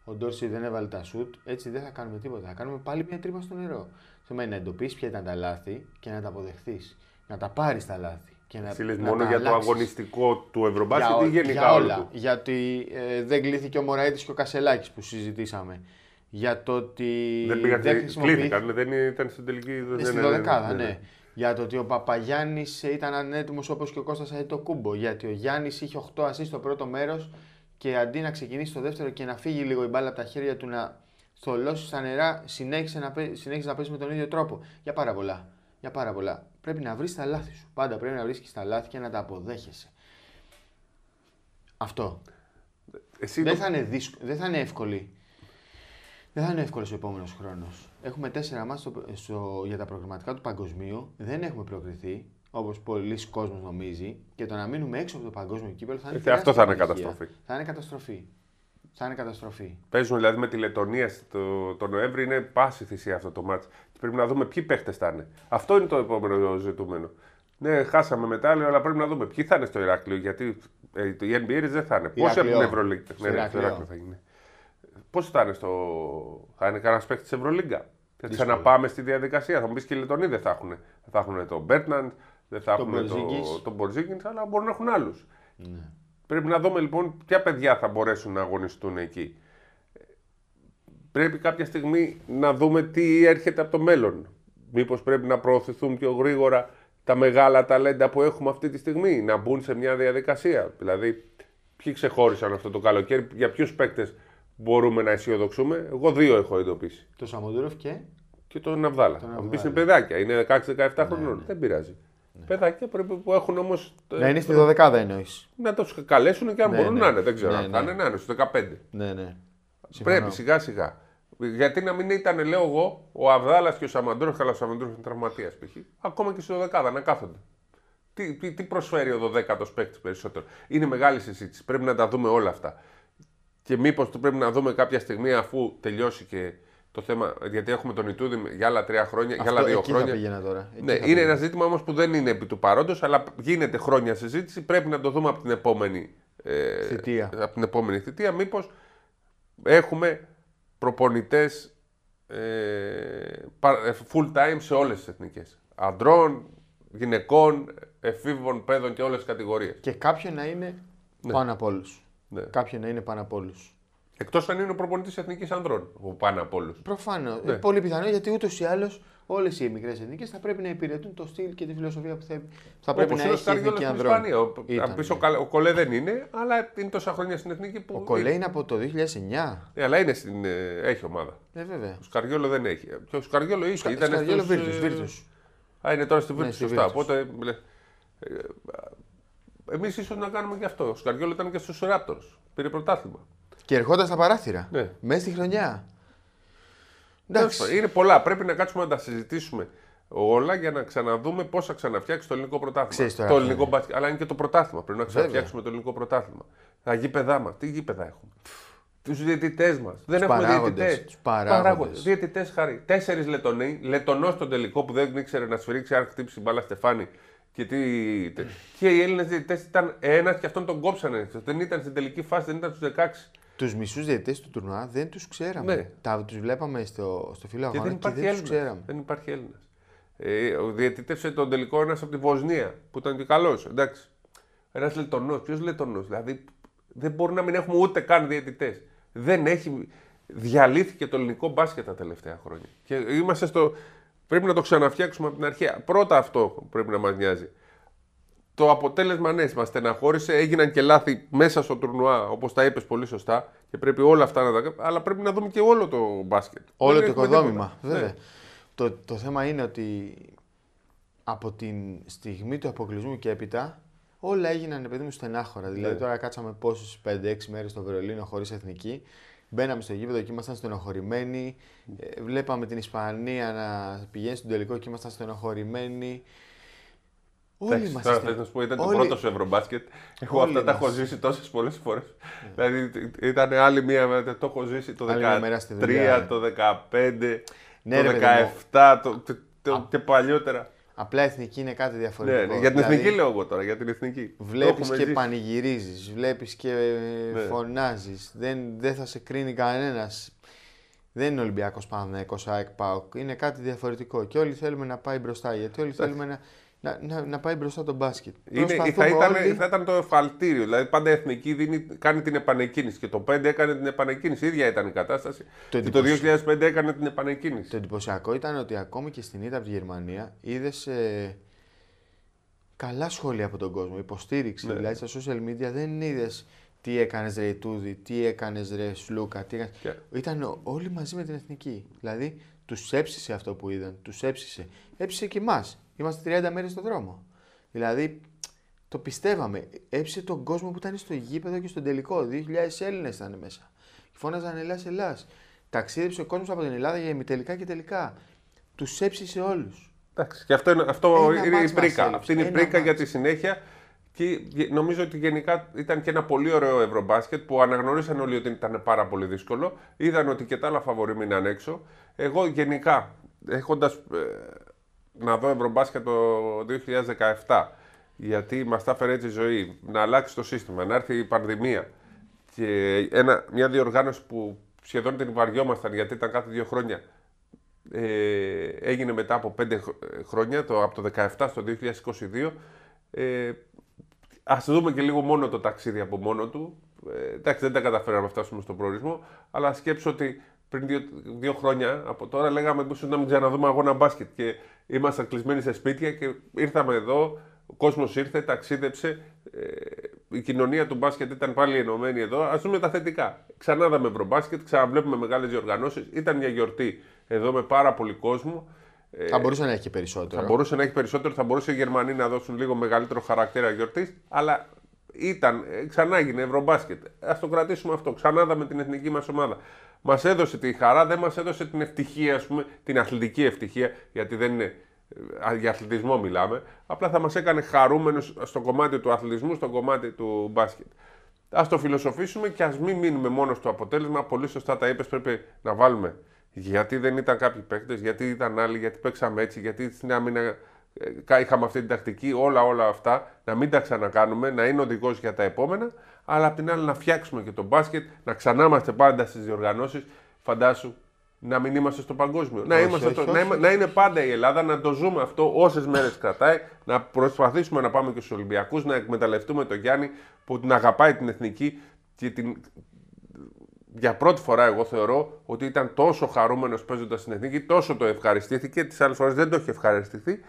ο Ντόρση δεν έβαλε τα σουτ, έτσι δεν θα κάνουμε τίποτα. Θα κάνουμε πάλι μια τρύπα στο νερό. Το θέμα είναι να εντοπίσεις ποια ήταν τα λάθη και να τα αποδεχθείς. Να τα πάρεις τα λάθη. Και να, να μόνο για το αγωνιστικό του Ευρωμπάσκετ ή γενικά για όλα. Γιατί ε, δεν κλείθηκε ο Μωραήτης και ο Κασελάκης που συζητήσαμε για το ότι. Δεν πήγαν, δεν κλείθηκαν, δεν ήταν στην τελική. Δεν στην δεκάδα, ναι, ναι. Ναι. Για το ότι ο Παπαγιάννης ήταν ανέτοιμος όπως και ο Κώστας το κούμπο. Γιατί ο Γιάννης είχε 8 ασύ στο πρώτο μέρος και αντί να ξεκινήσει το δεύτερο και να φύγει λίγο η μπάλα από τα χέρια του να θολώσει στα νερά, συνέχισε να, συνέχισε να παίζει με τον ίδιο τρόπο. Για πάρα πολλά. Για πάρα πολλά. Πρέπει να βρεις τα λάθη σου. Πάντα πρέπει να βρίσκεις τα λάθη και να τα αποδέχεσαι. Αυτό. Εσύ δεν, το... θα είναι δύσκολο, δεν θα είναι εύκολη δεν θα είναι εύκολος ο επόμενος χρόνος. Έχουμε τέσσερα μάτια για τα προγραμματικά του παγκοσμίου. Δεν έχουμε προκριθεί, όπως πολλοί κόσμοι νομίζει. Και το να μείνουμε έξω από το παγκόσμιο κύπελο θα είναι. Ε, αυτό θα είναι καταστροφή. Θα είναι καταστροφή. Θα είναι καταστροφή. Παίζουν δηλαδή με τη Λετωνία το, το Νοέμβρη, είναι πάση θυσία αυτό το μάτς. πρέπει να δούμε ποιοι παίχτες θα είναι. Αυτό είναι το επόμενο ζητούμενο. Ναι, χάσαμε μετάλλιο, αλλά πρέπει να δούμε ποιοι θα είναι στο Ηράκλειο. Γιατί ε, οι NBA δεν θα είναι. Πόσοι από την Ευρωλίγα. Ναι, ναι, στο Ηράκλειο θα γίνει. Πώς θα είναι στο. Θα είναι κανένας παίκτης της Ευρωλίγκα; Θα ξαναπάμε στη διαδικασία. Θα μου πεις και οι Λετωνοί δεν θα έχουν. Θα έχουν τον Μπέρτναντ, δεν θα έχουν τον Μπορζίγκιν, αλλά μπορούν να έχουν άλλους. Ναι. Πρέπει να δούμε λοιπόν ποια παιδιά θα μπορέσουν να αγωνιστούν εκεί. Πρέπει κάποια στιγμή να δούμε τι έρχεται από το μέλλον. Μήπως πρέπει να προωθηθούν πιο γρήγορα τα μεγάλα ταλέντα που έχουμε αυτή τη στιγμή, να μπουν σε μια διαδικασία. Δηλαδή, ποιοι ξεχώρισαν αυτό το καλοκαίρι, για ποιους παίκτες μπορούμε να αισιοδοξούμε. Εγώ δύο έχω εντοπίσει. Το Σαμοντούροφ και; Και τον Ναβδάλα. Αν πει είναι παιδάκια, είναι 16-17 ναι, χρονών. Ναι. Δεν πειράζει. Ναι. Παιδάκια πρέπει που έχουν όμως. Να είναι στη 12 εννοείς. Να του καλέσουν και αν ναι, μπορούν ναι. να είναι. Δεν ξέρω αν θα είναι, να είναι στους 15. Ναι, ναι. Πρέπει σιγά σιγά. Γιατί να μην ήταν, λέω εγώ, ο Αβδάλας και ο Σαμαντούροφ, καλά ο Σαμαντούροφ είναι τραυματίας π.χ. Ακόμα και στη 12 να κάθονται. Τι, τι προσφέρει ο 12ο παίκτης περισσότερο; Είναι μεγάλη συζήτηση. Πρέπει να τα δούμε όλα αυτά. Και μήπως το πρέπει να δούμε κάποια στιγμή αφού τελειώσει και το θέμα, γιατί έχουμε τον Ιτούδη για άλλα τρία χρόνια, Αυτό, για άλλα δύο εκεί χρόνια. θα πήγαινα τώρα. Εκεί Ναι, θα είναι πήγαινα. ένα ζήτημα όμως που δεν είναι επί του παρόντος, αλλά γίνεται χρόνια συζήτηση. Πρέπει να το δούμε από την επόμενη ε, Θητεία. Από την επόμενη θητεία. Μήπως έχουμε προπονητές ε, πα- ε, full time σε όλες τις εθνικές. Αντρών, γυναικών, εφήβων, παιδών και όλες τις κατηγορίες. Και κάποιον να είναι πάνω από όλους. Ναι. Κάποιον να είναι πάνω από όλους. Εκτός αν είναι ο προπονητής εθνικής ανδρών, που πάνω από όλους. Προφανώς. Ναι. Πολύ πιθανό γιατί ούτως ή άλλως όλες οι μικρές εθνικές θα πρέπει να υπηρετούν το στυλ και τη φιλοσοφία που θα, θα πρέπει Όπως να είναι ο έχει η Σκαριόλα εθνική στην ανδρών. Ισπανία. Ο, Ήταν, αν πεις ο, ναι. Καλέ- ο Κολέ δεν είναι, αλλά είναι τόσα χρόνια στην εθνική που. Ο Κολέ είναι από το 2009. Ε, αλλά είναι στην, ε, έχει ομάδα. Ε, βέβαια. Ο Σκαριόλο δεν έχει. Και ο Σκαριόλο είχε. Σκα- ήταν Σκαριόλο στους, Βίρτους, ε, Βίρτους. Α, είναι τώρα στη Βίρτους, Ναι, στη σωστά. Βίρτους. Οπότε. Εμείς ίσως να κάνουμε και αυτό. Ο Σκαριόλο ήταν και στους Ράπτορ. Πήρε πρωτάθλημα. Και ερχόταν στα παράθυρα. Ναι. Μέσα στη χρονιά. Τέλος πάντων, Εντάξει. Είναι πολλά. Πρέπει να κάτσουμε να τα συζητήσουμε όλα για να ξαναδούμε πώς θα ξαναφτιάξει το ελληνικό πρωτάθλημα. Ξέρεις τώρα το ποιο ελληνικό είναι. μπάσκετ. Αλλά είναι και το πρωτάθλημα. Πρέπει να ξαναφτιάξουμε το ελληνικό πρωτάθλημα. Τα γήπεδά μας. Τι γήπεδα έχουμε. Τους διαιτητές μας. Δεν έχουμε παράγοντες, διαιτητές. τους παράγοντες. Διαιτητές χάρη. Τέσσερις Λετονοί. Λετονό στον τελικό που δεν ήξερε να σφυρίξει αν χτύψει μπάλα Στεφάνη. Και, τι... και οι Έλληνες διαιτητές ήταν ένας και αυτόν τον κόψανε. Δεν ήταν στην τελική φάση, δεν ήταν στους 16. Τους μισούς διαιτητές του τουρνουά δεν τους ξέραμε. Ναι. Τα, τους βλέπαμε στο, στο φύλλο Και αγώνας δεν και υπάρχει δεν τους Έλληνας. ξέραμε. Δεν υπάρχει Έλληνας. Ε, ο διαιτητεύσε τον τελικό ένας από τη Βοσνία που ήταν και καλός. Εντάξει. Ένας λετονό. Ποιος λετονό. Δηλαδή δεν μπορεί να μην έχουμε ούτε καν διαιτητές. Δεν έχει. Διαλύθηκε το ελληνικό μπάσκετ τα τελευταία χρόνια. Και είμαστε στο. Πρέπει να το ξαναφτιάξουμε από την αρχή. Πρώτα αυτό πρέπει να μας νοιάζει. Το αποτέλεσμα ναι, μας στεναχώρησε. Έγιναν και λάθη μέσα στο τουρνουά, όπως τα είπες πολύ σωστά. Και πρέπει όλα αυτά να τα κάνουμε. Αλλά πρέπει να δούμε και όλο το μπάσκετ. Όλο Δεν το έχουμε οικοδόμημα. τίποτα. Βέβαια. Ναι. Το, το θέμα είναι ότι από την στιγμή του αποκλεισμού και έπειτα όλα έγιναν παιδί μου στενάχωρα. Δηλαδή Ναι. τώρα κάτσαμε πόσε 5-6 μέρες στο Βερολίνο χωρίς εθνική. Μπαίναμε στο γήπεδο και ήμασταν στενοχωρημένοι. Ε, βλέπαμε την Ισπανία να πηγαίνει στον τελικό και ήμασταν στενοχωρημένοι. Όλοι Εντάξει, μα Τώρα θες να σου πω, ήταν το όλοι- πρώτο σου Ευρωμπάσκετ. Εγώ Όλοι αυτά τα έχω μας. ζήσει τόσες πολλές φορές. Δηλαδή ήταν άλλη μία, το έχω ζήσει το Άλλη μια μέρα στη δουλειά. 13, το 15, Ναι, το ρε, παιδί 17 το, το, το- και παλιότερα. Απλά εθνική είναι κάτι Ναι, διαφορετικό. ναι, για την Δηλαδή, εθνική λέω εγώ τώρα, για την εθνική. Το Βλέπεις έχουμε και ζήσει. πανηγυρίζεις, βλέπεις και Ναι. φωνάζεις. Δεν, δεν θα σε κρίνει κανένας. Δεν είναι Ολυμπιακός Παναθυναϊκό, ΑΕΚ ΠΑΟΚ. Είναι κάτι διαφορετικό. Και όλοι θέλουμε να πάει μπροστά. Γιατί όλοι θέλουμε να, να, να, να πάει μπροστά το μπάσκετ. Είναι, θα, Προσπαθούμε ήταν, όλοι- θα ήταν το εφαλτήριο. Δηλαδή πάντα η εθνική δίνει, κάνει την επανεκκίνηση. Και το 5 έκανε την επανεκκίνηση. Η ίδια ήταν η κατάσταση. Το και το 2005 έκανε την επανεκκίνηση. Το εντυπωσιακό ήταν ότι ακόμη και στην ήττα από τη Γερμανία είδες ε, καλά σχόλια από τον κόσμο. Υποστήριξη. Ναι. Δηλαδή στα social media δεν είδες τι έκανες ρε Τούδη, τι έκανες ρε Σλούκα. Τι έκανες... Και- Ήταν ο- όλοι μαζί με την εθνική. Δηλαδή τους έψησε αυτό που είδαν. Τους έψησε. Έψησε και εμάς. Είμαστε 30 μέρες στον δρόμο. Δηλαδή το πιστεύαμε. Έψησε τον κόσμο που ήταν στο γήπεδο και στον τελικό. 2.000 Έλληνες ήταν μέσα. Φώναζαν Ελλά, Ελλά. Ταξίδεψε ο κόσμος από την Ελλάδα για ημιτελικά και τελικά. Τους έψησε όλους. Εντάξει, και αυτό είναι, αυτό Ένα είναι η μάτς μας πρίκα. έλειψε. Αυτή είναι η Ένα πρίκα για μάτς. τη συνέχεια. Και γε- νομίζω ότι γενικά ήταν και ένα πολύ ωραίο Ευρωμπάσκετ που αναγνωρίσαν όλοι ότι ήταν πάρα πολύ δύσκολο. Είδαν ότι και τα άλλα φαβορή μείναν έξω. Εγώ γενικά, έχοντας να δω Ευρωμπάσκετ το 2017, γιατί μας τα έφερε έτσι η ζωή, να αλλάξει το σύστημα, να έρθει η πανδημία και ένα, μια διοργάνωση που σχεδόν την βαριόμασταν γιατί ήταν κάθε δύο χρόνια ε, έγινε μετά από πέντε χ- χρόνια, το, από το 17 στο 2022. Ε, ας δούμε και λίγο μόνο το ταξίδι από μόνο του. Ε, εντάξει, δεν τα καταφέραμε να φτάσουμε στον προορισμό, αλλά σκέψω ότι πριν δύο, δύο χρόνια από τώρα λέγαμε ίσως να μην ξαναδούμε αγώνα μπάσκετ και ήμασταν κλεισμένοι σε σπίτια και ήρθαμε εδώ, ο κόσμος ήρθε, ταξίδεψε, ε, η κοινωνία του μπάσκετ ήταν πάλι ενωμένη εδώ. Α δούμε τα θετικά. Ξανά είδαμε ευρωμπάσκετ, ξαναβλέπουμε μεγάλες διοργανώσεις. Ήταν μια γιορτή εδώ με πάρα πολύ κόσμο. Ε, Θα μπορούσε να έχει και περισσότερο. θα μπορούσε να έχει περισσότερο, θα μπορούσε οι Γερμανοί να δώσουν λίγο μεγαλύτερο χαρακτήρα γιορτής, αλλά ήταν, ε, ξανά έγινε Ευρωμπάσκετ. Α το κρατήσουμε αυτό. Ξανά είδαμε την εθνική μας ομάδα. Μας έδωσε τη χαρά, δεν μας έδωσε την ευτυχία, ας πούμε, την αθλητική ευτυχία, γιατί δεν είναι. ε, Για αθλητισμό μιλάμε. Απλά θα μας έκανε χαρούμενου στο κομμάτι του αθλητισμού, στο κομμάτι του μπάσκετ. Α το φιλοσοφήσουμε και ας μην μείνουμε μόνο στο αποτέλεσμα. Πολύ σωστά τα είπες, πρέπει να βάλουμε Γιατί δεν ήταν κάποιοι παίκτες, γιατί ήταν άλλοι, γιατί παίξαμε έτσι, γιατί στην άμυνα ε, είχαμε αυτή την τακτική, όλα όλα αυτά, να μην τα ξανακάνουμε, να είναι οδηγός για τα επόμενα, αλλά απ' την άλλη να φτιάξουμε και τον μπάσκετ, να ξανά είμαστε πάντα στις διοργανώσεις. Φαντάσου να μην είμαστε στο παγκόσμιο. να, είμαστε όχι, στο, όχι. Να, είναι πάντα η Ελλάδα, να το ζούμε αυτό όσες μέρες κρατάει, να προσπαθήσουμε να πάμε και στους Ολυμπιακούς, να εκμεταλλευτούμε τον Γιάννη που την αγαπάει την εθνική και την... για πρώτη φορά εγώ θεωρώ ότι ήταν τόσο χαρούμενος παίζοντας στην εθνική, τόσο το ευχαριστήθηκε. Τις άλλες φορές δεν το έχει ευχαριστηθεί.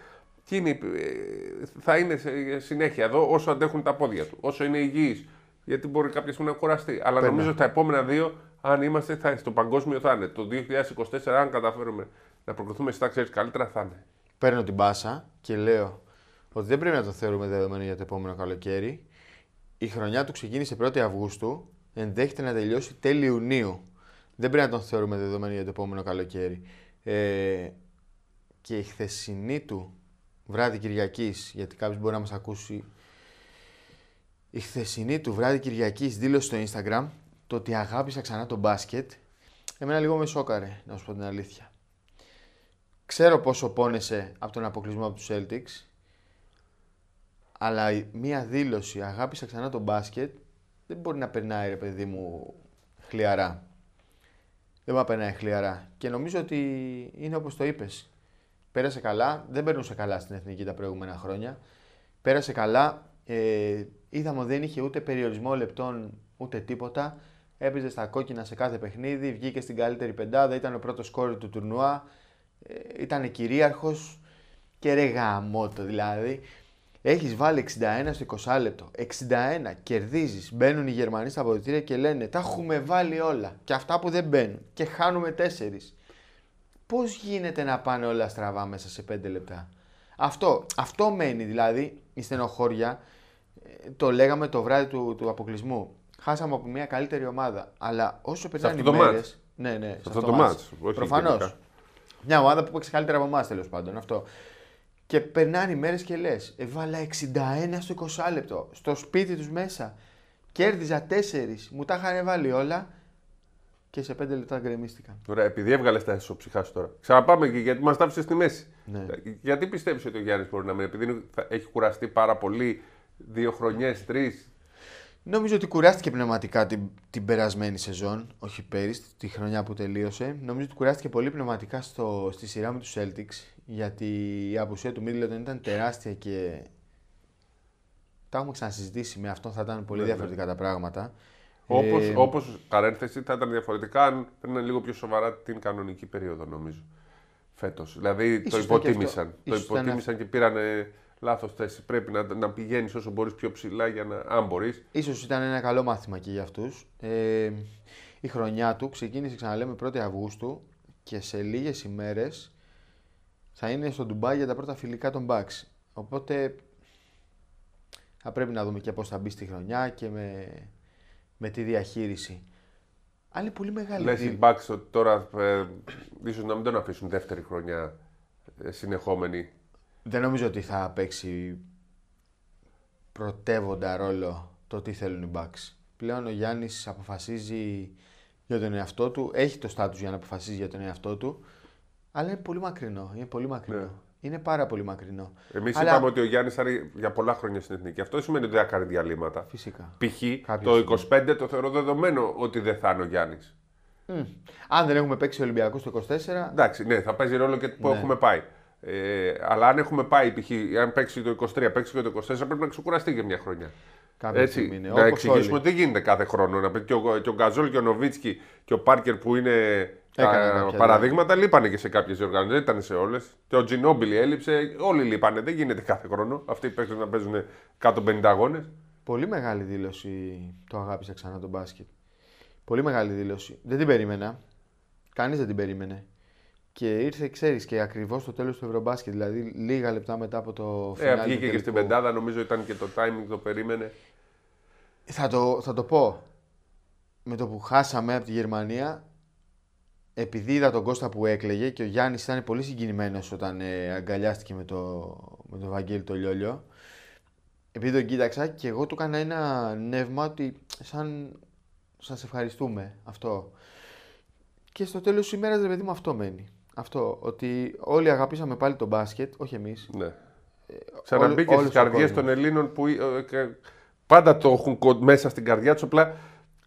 Και είναι, θα είναι συνέχεια εδώ όσο αντέχουν τα πόδια του, όσο είναι υγιή. Γιατί μπορεί κάποια στιγμή να κουραστεί. Αλλά Πέρα. νομίζω τα επόμενα δύο αν είμαστε θα, στο παγκόσμιο θα είναι. Το 2024, αν καταφέρουμε να προκριθούμε στα ξέρεις καλύτερα, θα είναι. Παίρνω την πάσα και λέω ότι δεν πρέπει να το θεωρούμε δεδομένο για το επόμενο καλοκαίρι. Η χρονιά του ξεκίνησε 1η Αυγούστου, ενδέχεται να τελειώσει τέλη Ιουνίου. Δεν πρέπει να τον θεωρούμε δεδομένο για το επόμενο καλοκαίρι. Ε, και η χθεσινή του βράδυ Κυριακής, γιατί κάποιος μπορεί να μας ακούσει. Η χθεσινή του βράδυ Κυριακής δήλωσε στο Instagram το ότι αγάπησα ξανά το μπάσκετ, εμένα λίγο με σόκαρε, να σου πω την αλήθεια. Ξέρω πόσο πόνεσαι από τον αποκλεισμό από τους Celtics, αλλά μία δήλωση αγάπησα ξανά το μπάσκετ δεν μπορεί να περνάει ρε παιδί μου χλιαρά. Δεν μπορεί να περνάει χλιαρά. Και νομίζω ότι είναι όπως το είπες. Πέρασε καλά, δεν περνούσε καλά στην Εθνική τα προηγούμενα χρόνια. Πέρασε καλά, ε, είδαμε ότι δεν είχε ούτε περιορισμό λεπτών ούτε τίποτα έπαιζε στα κόκκινα σε κάθε παιχνίδι, βγήκε στην καλύτερη πεντάδα, ήταν ο πρώτος κόρη του τουρνουά, ε, ήταν κυρίαρχος και ρε γαμότο δηλαδή. Έχεις βάλει 61 στο 20 λεπτό. 61, κερδίζεις. Μπαίνουν οι Γερμανοί στα αποδητήρια και λένε Τα έχουμε βάλει όλα. Και αυτά που δεν μπαίνουν. Και χάνουμε 4. Πώς γίνεται να πάνε όλα στραβά μέσα σε 5 λεπτά; Αυτό, αυτό μένει δηλαδή η στενοχώρια. Ε, το λέγαμε το βράδυ του, του αποκλεισμού χάσαμε από μια καλύτερη ομάδα. Αλλά όσο περνάνε οι μέρε. Ναι, ναι, σε αυτό το μάτς. Προφανώς. Μια ομάδα που παίξει καλύτερα από εμάς τέλος πάντων. Αυτό. Και περνάνε οι μέρες και λες: Έβαλα 61 στο 20 λεπτό. Στο σπίτι τους μέσα. Κέρδιζα 4. Μου τα είχαν βάλει όλα. Και σε 5 λεπτά γκρεμίστηκαν. Ωραία, επειδή έβγαλες τα ισοψυχά σου τώρα. Ξαναπάμε και γιατί μας τα στη μέση. Ναι. Γιατί πιστεύεις ότι ο Γιάννης μπορεί να μείνει, επειδή έχει κουραστεί πάρα πολύ, δύο χρονιές, τρεις, Νομίζω ότι κουράστηκε πνευματικά την, την περασμένη σεζόν, όχι πέρυσι, τη χρονιά που τελείωσε. Νομίζω ότι κουράστηκε πολύ πνευματικά στο, στη σειρά με τους Celtics, γιατί η απουσία του Middleton ήταν τεράστια και τα έχουμε ξανασυζητήσει με αυτόν, θα ήταν πολύ ναι, ναι. διαφορετικά τα πράγματα. Όπως, ε, όπως παρένθεση θα ήταν διαφορετικά αν παίρνουν λίγο πιο σοβαρά την κανονική περίοδο νομίζω. Φέτος. Δηλαδή το υποτίμησαν. Το υποτίμησαν και πήραν λάθος θέση. Πρέπει να, να πηγαίνεις όσο μπορείς πιο ψηλά, για να, αν μπορείς. σω ήταν ένα καλό μάθημα και για αυτούς. Ε, η χρονιά του ξεκίνησε, ξαναλέμε, 1η Αυγούστου και σε λίγες ημέρες θα είναι στο Ντουμπάι για τα πρώτα φιλικά των Bucks. Οπότε θα πρέπει να δούμε και πώς θα μπει στη χρονιά και με, με τη διαχείριση. Άλλη πολύ μεγάλη. Λες οι Bucks τώρα ε, ίσως να μην τον αφήσουν δεύτερη χρονιά ε, συνεχόμενη δεν νομίζω ότι θα παίξει πρωτεύοντα ρόλο το τι θέλουν οι Bucks. Πλέον ο Γιάννης αποφασίζει για τον εαυτό του, έχει το στάτου για να αποφασίζει για τον εαυτό του, αλλά είναι πολύ μακρινό. Είναι πολύ μακρινό. Ναι. Είναι πάρα πολύ μακρινό. Εμείς αλλά... είπαμε ότι ο Γιάννης θα είναι για πολλά χρόνια στην εθνική. Αυτό σημαίνει ότι δεν θα κάνει διαλύματα. Φυσικά. Π.χ. το 25 το θεωρώ δεδομένο ότι δεν θα είναι ο Γιάννης. Mm. Αν δεν έχουμε παίξει Ολυμπιακούς το 24. Εντάξει, ναι, θα παίζει ρόλο και που ναι. έχουμε πάει. Ε, αλλά αν έχουμε πάει, π.χ. αν παίξει το 23, παίξει και το 24, πρέπει να ξεκουραστεί και μια χρονιά. Κάποια Έτσι, είναι. Να εξηγήσουμε ότι δεν γίνεται κάθε χρόνο. Να πει και ο, και ο Γκαζόλ και ο Νοβίτσκι και ο Πάρκερ που είναι τα παραδείγματα λείπανε και σε κάποιες διοργανώσεις. Δεν ήταν σε όλες. Και ο Τζινόμπιλι έλειψε. Όλοι λείπανε. Δεν γίνεται κάθε χρόνο. Αυτοί οι παίχτε να παίζουν 150 αγώνες. Πολύ μεγάλη δήλωση το αγάπησα ξανά τον μπάσκετ. Πολύ μεγάλη δήλωση. Δεν την περίμενα. Κανείς δεν την περίμενε. Και ήρθε, ξέρεις, και ακριβώς στο τέλος του Ευρωμπάσκετ, δηλαδή λίγα λεπτά μετά από το φινάλι. Ε, βγήκε και στην πεντάδα, νομίζω ήταν και το timing το περίμενε. Θα το, θα το πω. Με το που χάσαμε από τη Γερμανία, επειδή είδα τον Κώστα που έκλαιγε και ο Γιάννης ήταν πολύ συγκινημένος όταν ε, αγκαλιάστηκε με το, με το Βαγγέλη το Λιόλιο. Επειδή τον κοίταξα και εγώ του έκανα ένα νεύμα ότι σαν σας ευχαριστούμε αυτό. Και στο τέλος της ημέρας, ρε παιδί μου, αυτό μένει. Αυτό. Ότι όλοι αγαπήσαμε πάλι τον μπάσκετ, όχι εμείς. Ναι. Ξαναμπήκε όλος στις ο καρδιές κόσμος. των Ελλήνων που ε, ε, πάντα το έχουν κο- μέσα στην καρδιά τους. Απλά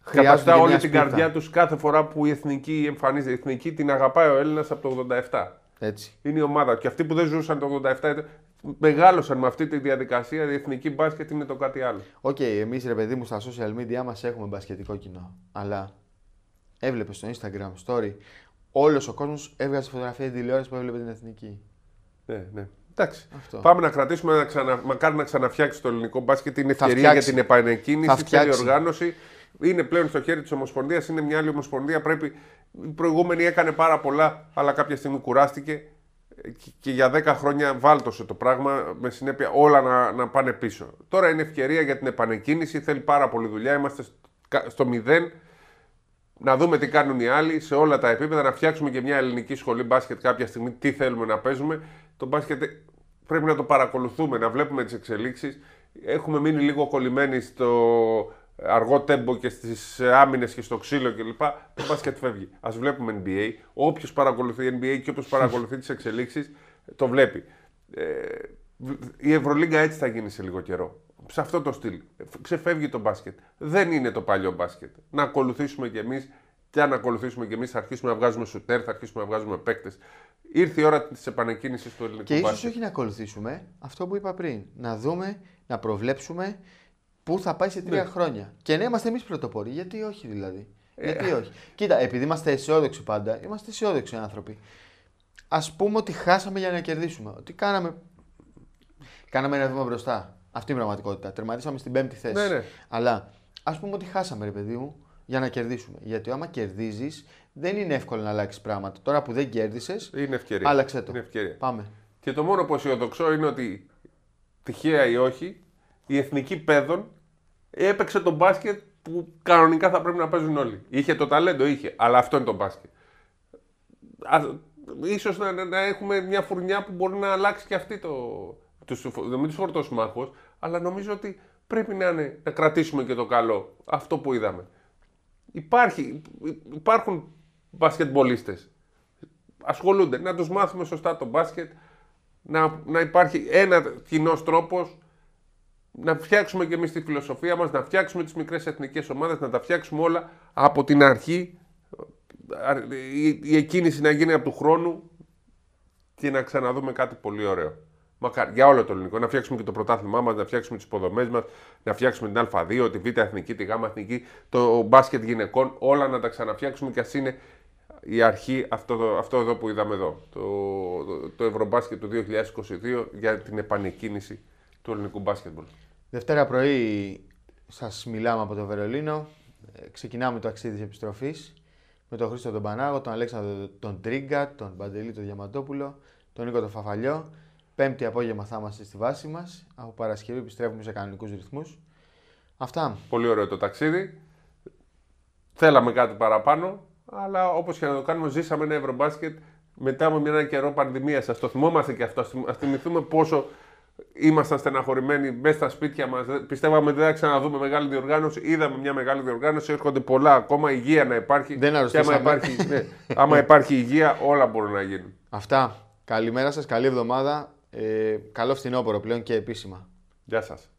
Χρειάζεται καταστά και όλη μια την σπίθα. καρδιά τους κάθε φορά που η εθνική εμφανίζεται. Η εθνική την αγαπάει ο Έλληνας από το 87. Έτσι. Είναι η ομάδα. Και αυτοί που δεν ζούσαν το 87 ήταν- μεγάλωσαν με αυτή τη διαδικασία. Η εθνική μπάσκετ είναι το κάτι άλλο. Οκ, εμείς ρε παιδί μου στα social media μας έχουμε μπασκετικό κοινό. Αλλά έβλεπες στο Instagram story όλος ο κόσμος έβγαζε φωτογραφία την τηλεόρασης που έβλεπε την εθνική. Ναι, ναι. Εντάξει. Αυτό. Πάμε να κρατήσουμε, να ξανα... μακάρι να ξαναφτιάξει το ελληνικό μπάσκετ. Είναι Θα ευκαιρία για φτιάξει. την επανεκκίνηση, Θα θέλει φτιάξει. οργάνωση. Είναι πλέον στο χέρι της Ομοσπονδίας, είναι μια άλλη Ομοσπονδία. Πρέπει... Η προηγούμενη έκανε πάρα πολλά, αλλά κάποια στιγμή κουράστηκε και- και για 10 χρόνια βάλτωσε το πράγμα με συνέπεια όλα να, να πάνε πίσω. Τώρα είναι ευκαιρία για την επανεκκίνηση, θέλει πάρα πολλή δουλειά. Είμαστε στο- στο μηδέν. Να δούμε τι κάνουν οι άλλοι σε όλα τα επίπεδα, να φτιάξουμε και μια ελληνική σχολή μπάσκετ κάποια στιγμή, τι θέλουμε να παίζουμε. Το μπάσκετ πρέπει να το παρακολουθούμε, να βλέπουμε τις εξελίξεις. Έχουμε μείνει λίγο κολλημένοι στο αργό τέμπο και στις άμυνες και στο ξύλο κλπ. Το μπάσκετ φεύγει. Ας βλέπουμε NBA. Όποιος παρακολουθεί NBA και όποιος παρακολουθεί τις εξελίξεις, το βλέπει. Ε, η Ευρωλίγκα έτσι θα γίνει σε λίγο καιρό. Σε αυτό το στυλ. Ξεφεύγει το μπάσκετ. Δεν είναι το παλιό μπάσκετ. Να ακολουθήσουμε κι εμείς και αν ακολουθήσουμε κι εμείς, θα αρχίσουμε να βγάζουμε σουτέρ, θα αρχίσουμε να βγάζουμε παίκτες. Ήρθε η ώρα της επανεκκίνησης του ελληνικού Και ίσως μπάσκετ. όχι να ακολουθήσουμε αυτό που είπα πριν. Να δούμε, να προβλέψουμε πού θα πάει σε τρία Ναι. χρόνια. Και να είμαστε εμείς πρωτοπόροι. Γιατί όχι δηλαδή. Ε. Γιατί όχι. Κοίτα, επειδή είμαστε αισιόδοξοι πάντα, είμαστε αισιόδοξοι άνθρωποι. Α πούμε ότι χάσαμε για να κερδίσουμε. Ότι κάναμε. Κάναμε ένα βήμα μπροστά. Αυτή είναι η πραγματικότητα. Τερματίσαμε στην πέμπτη θέση. Ναι, ναι. Αλλά ας πούμε ότι χάσαμε, ρε παιδί μου, για να κερδίσουμε. Γιατί άμα κερδίζεις, δεν είναι εύκολο να αλλάξεις πράγματα. Τώρα που δεν κέρδισες, Είναι ευκαιρία. άλλαξε το. Είναι ευκαιρία. Πάμε. Και το μόνο που αισιοδοξώ είναι ότι τυχαία ή όχι, η εθνική παιδών έπαιξε το μπάσκετ που κανονικά θα πρέπει να παίζουν όλοι. Είχε το ταλέντο, είχε, αλλά αυτό είναι το μπάσκετ. Α, ίσως να, να- να έχουμε μια φουρνιά που μπορεί να αλλάξει και αυτή το. Τους, να μην τους φορτώσουμε άγχος, αλλά νομίζω ότι πρέπει να, είναι, να κρατήσουμε και το καλό. Αυτό που είδαμε. Υπάρχει, υπάρχουν μπασκετμπολίστες ασχολούνται. Να τους μάθουμε σωστά το μπάσκετ, να, να υπάρχει ένα κοινός τρόπος, να φτιάξουμε και εμείς τη φιλοσοφία μας, να φτιάξουμε τις μικρές εθνικές ομάδες, να τα φτιάξουμε όλα από την αρχή, η, η εκκίνηση να γίνει από του χρόνου και να ξαναδούμε κάτι πολύ ωραίο. Μακάρι, για όλο το ελληνικό. Να φτιάξουμε και το πρωτάθλημά μας, να φτιάξουμε τις υποδομές μας, να φτιάξουμε την Α2, τη Β' Εθνική, τη Γ' Εθνική, το μπάσκετ γυναικών, όλα να τα ξαναφτιάξουμε και ας είναι η αρχή αυτό, το- αυτό εδώ που είδαμε εδώ. Το, το, το Ευρωμπάσκετ του 2022 για την επανεκκίνηση του ελληνικού μπάσκετμπολ. Δευτέρα πρωί σας μιλάμε από το Βερολίνο. Ε, Ξεκινάμε το ταξίδι της επιστροφής με τον Χρήστο τον Πανάγο, τον Αλέξανδρο τον Τρίγκα, τον Παντελή τον Διαμαντόπουλο, τον Νίκο τον Φαφαλιό. Πέμπτη απόγευμα θα είμαστε στη βάση μας. Από Παρασκευή επιστρέφουμε σε κανονικούς ρυθμούς. Αυτά. Πολύ ωραίο το ταξίδι. Θέλαμε κάτι παραπάνω, αλλά όπως και να το κάνουμε, ζήσαμε ένα Ευρωμπάσκετ μετά από ένα καιρό πανδημίας. Σας το θυμόμαστε και αυτό. Α θυμηθούμε πόσο ήμασταν στεναχωρημένοι μέσα στα σπίτια μας. Πιστεύαμε ότι δεν θα ξαναδούμε μεγάλη διοργάνωση. Είδαμε μια μεγάλη διοργάνωση. Έρχονται πολλά ακόμα. Υγεία να υπάρχει. Δεν και άμα αρρωστήσαμε. υπάρχει, ναι, άμα υπάρχει υγεία, όλα μπορούν να γίνουν. Αυτά. Καλημέρα σας, καλή εβδομάδα. Ε, καλό φθινόπωρο πλέον και επίσημα. Γεια σας.